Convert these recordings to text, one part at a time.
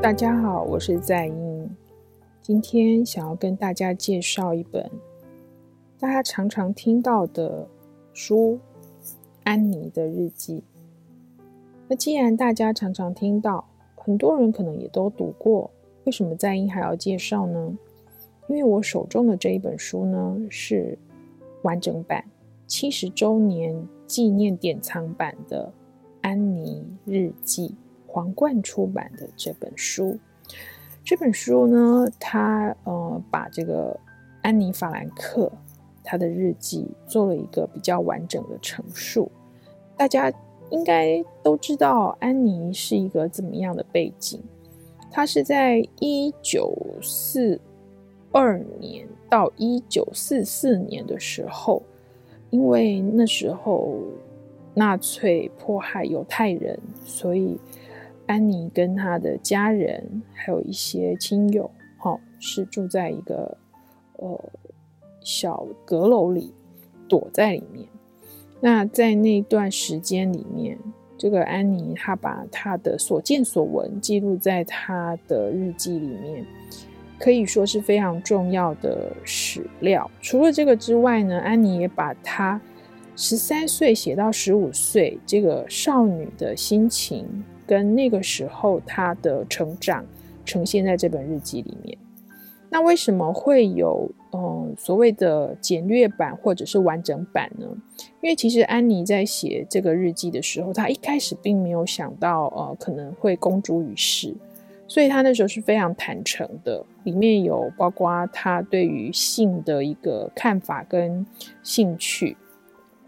大家好，我是在英。今天想要跟大家介绍一本大家常常听到的书《安妮的日记》。那既然大家常常听到，很多人可能也都读过，为什么在英还要介绍呢？因为我手中的这一本书呢，是完整版七十周年纪念典藏版的《安妮日记》。皇冠出版的这本书，这本书呢，它呃把这个安妮·法兰克她的日记做了一个比较完整的陈述。大家应该都知道安妮是一个怎么样的背景。她是在一九四二年到一九四四年的时候，因为那时候纳粹迫害犹太人，所以。安妮跟她的家人，还有一些亲友，哈，是住在一个呃小阁楼里，躲在里面。那在那段时间里面，这个安妮她把她的所见所闻记录在她的日记里面，可以说是非常重要的史料。除了这个之外呢，安妮也把她十三岁写到十五岁这个少女的心情。跟那个时候他的成长呈现在这本日记里面。那为什么会有嗯所谓的简略版或者是完整版呢？因为其实安妮在写这个日记的时候，她一开始并没有想到呃可能会公诸于世，所以她那时候是非常坦诚的。里面有包括她对于性的一个看法跟兴趣，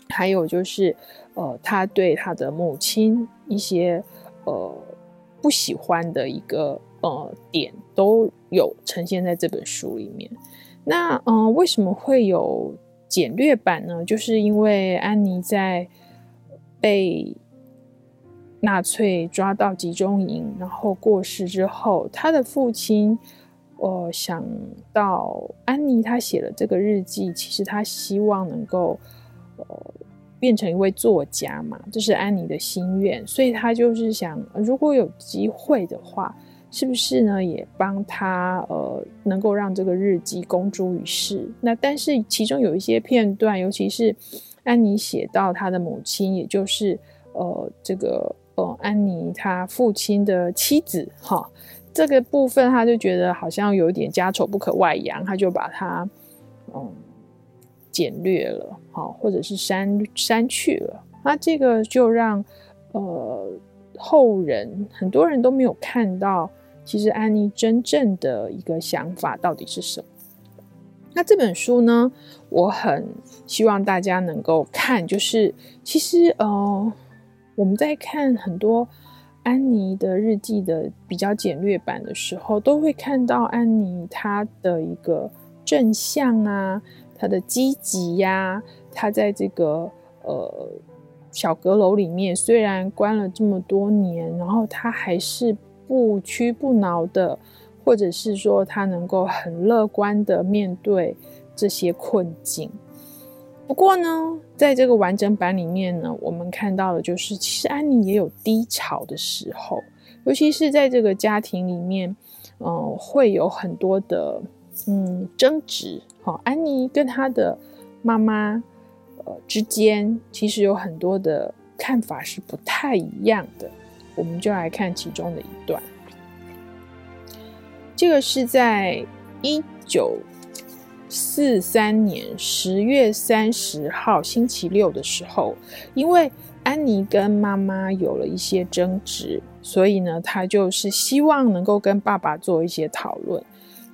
还有就是呃她对她的母亲一些。呃，不喜欢的一个呃点都有呈现在这本书里面。那嗯、呃，为什么会有简略版呢？就是因为安妮在被纳粹抓到集中营，然后过世之后，她的父亲呃想到安妮她写了这个日记，其实他希望能够呃。变成一位作家嘛，这是安妮的心愿，所以他就是想，如果有机会的话，是不是呢，也帮他呃，能够让这个日记公诸于世。那但是其中有一些片段，尤其是安妮写到他的母亲，也就是呃，这个呃，安妮她父亲的妻子哈，这个部分他就觉得好像有点家丑不可外扬，他就把它嗯。简略了，好，或者是删删去了，那这个就让呃后人很多人都没有看到，其实安妮真正的一个想法到底是什么。那这本书呢，我很希望大家能够看，就是其实呃我们在看很多安妮的日记的比较简略版的时候，都会看到安妮她的一个正向啊。他的积极呀，他在这个呃小阁楼里面，虽然关了这么多年，然后他还是不屈不挠的，或者是说他能够很乐观的面对这些困境。不过呢，在这个完整版里面呢，我们看到的就是，其实安妮也有低潮的时候，尤其是在这个家庭里面，嗯、呃，会有很多的。嗯，争执。好，安妮跟她的妈妈呃之间，其实有很多的看法是不太一样的。我们就来看其中的一段。这个是在一九四三年十月三十号星期六的时候，因为安妮跟妈妈有了一些争执，所以呢，她就是希望能够跟爸爸做一些讨论。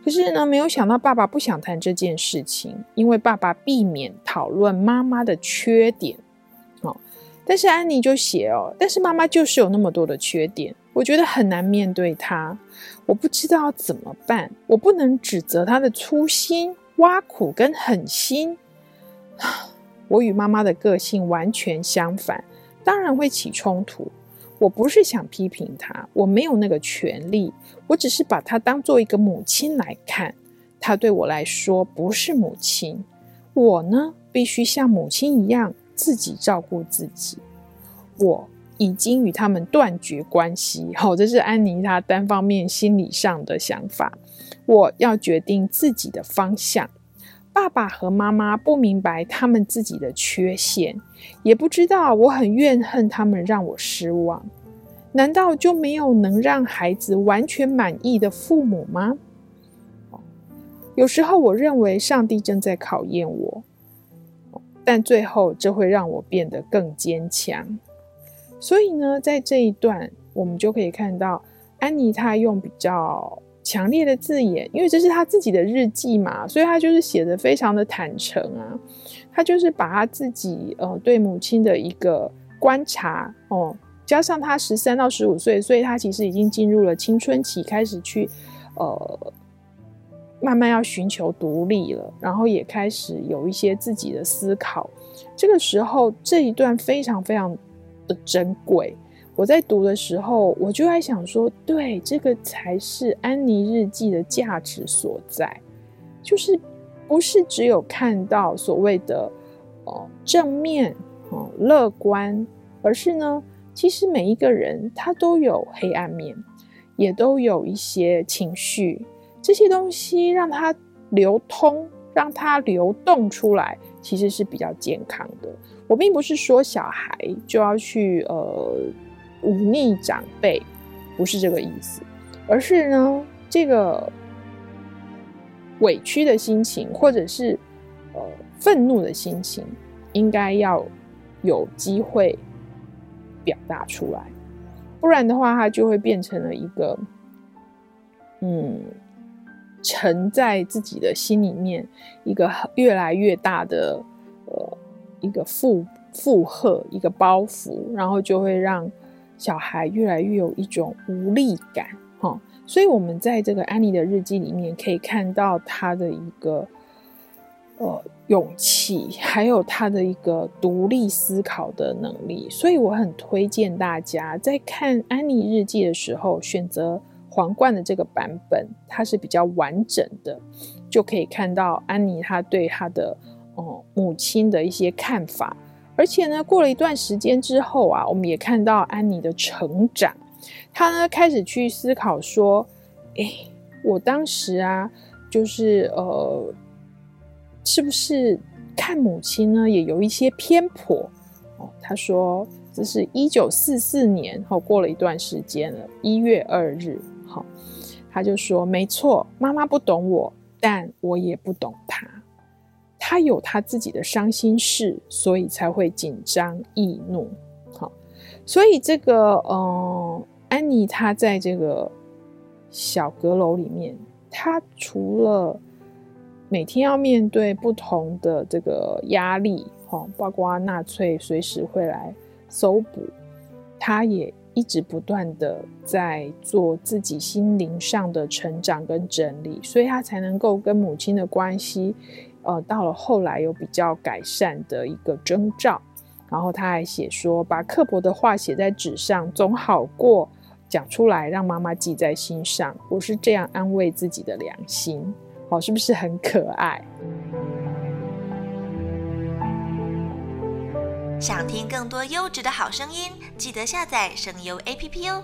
可是呢，没有想到爸爸不想谈这件事情，因为爸爸避免讨论妈妈的缺点。哦，但是安妮就写哦，但是妈妈就是有那么多的缺点，我觉得很难面对她，我不知道怎么办，我不能指责她的粗心、挖苦跟狠心。我与妈妈的个性完全相反，当然会起冲突。我不是想批评她，我没有那个权利，我只是把她当做一个母亲来看。她对我来说不是母亲，我呢，必须像母亲一样自己照顾自己。我已经与他们断绝关系。好，这是安妮她单方面心理上的想法。我要决定自己的方向。爸爸和妈妈不明白他们自己的缺陷，也不知道我很怨恨他们让我失望。难道就没有能让孩子完全满意的父母吗？有时候我认为上帝正在考验我，但最后这会让我变得更坚强。所以呢，在这一段我们就可以看到安妮她用比较强烈的字眼，因为这是他自己的日记嘛，所以他就是写得非常的坦诚啊。他就是把他自己呃对母亲的一个观察哦，加上他十三到十五岁，所以他其实已经进入了青春期，开始去呃。慢慢要寻求独立了，然后也开始有一些自己的思考。这个时候，这一段非常非常的珍贵。我在读的时候，我就在想说，对，这个才是安妮日记的价值所在，就是不是只有看到所谓的哦正面哦乐观，而是呢，其实每一个人他都有黑暗面，也都有一些情绪。这些东西让它流通，让它流动出来，其实是比较健康的。我并不是说小孩就要去呃忤逆长辈，不是这个意思，而是呢，这个委屈的心情或者是呃愤怒的心情，应该要有机会表达出来，不然的话，它就会变成了一个嗯。沉在自己的心里面，一个越来越大的呃一个负负荷，一个包袱，然后就会让小孩越来越有一种无力感，哈。所以，我们在这个安妮的日记里面可以看到她的一个呃勇气，还有她的一个独立思考的能力。所以，我很推荐大家在看安妮日记的时候选择。皇冠的这个版本，它是比较完整的，就可以看到安妮她对她的哦母亲的一些看法。而且呢，过了一段时间之后啊，我们也看到安妮的成长。她呢开始去思考说：“哎，我当时啊，就是呃，是不是看母亲呢也有一些偏颇？”哦，她说：“这是一九四四年后，过了一段时间了，一月二日。”他就说：“没错，妈妈不懂我，但我也不懂她。他有他自己的伤心事，所以才会紧张易怒。好，所以这个，嗯，安妮她在这个小阁楼里面，她除了每天要面对不同的这个压力，哈，包括纳粹随时会来搜捕，她也。”一直不断的在做自己心灵上的成长跟整理，所以她才能够跟母亲的关系，呃，到了后来有比较改善的一个征兆。然后他还写说，把刻薄的话写在纸上，总好过讲出来让妈妈记在心上。我是这样安慰自己的良心，好，是不是很可爱？想听更多优质的好声音，记得下载声优 APP 哦。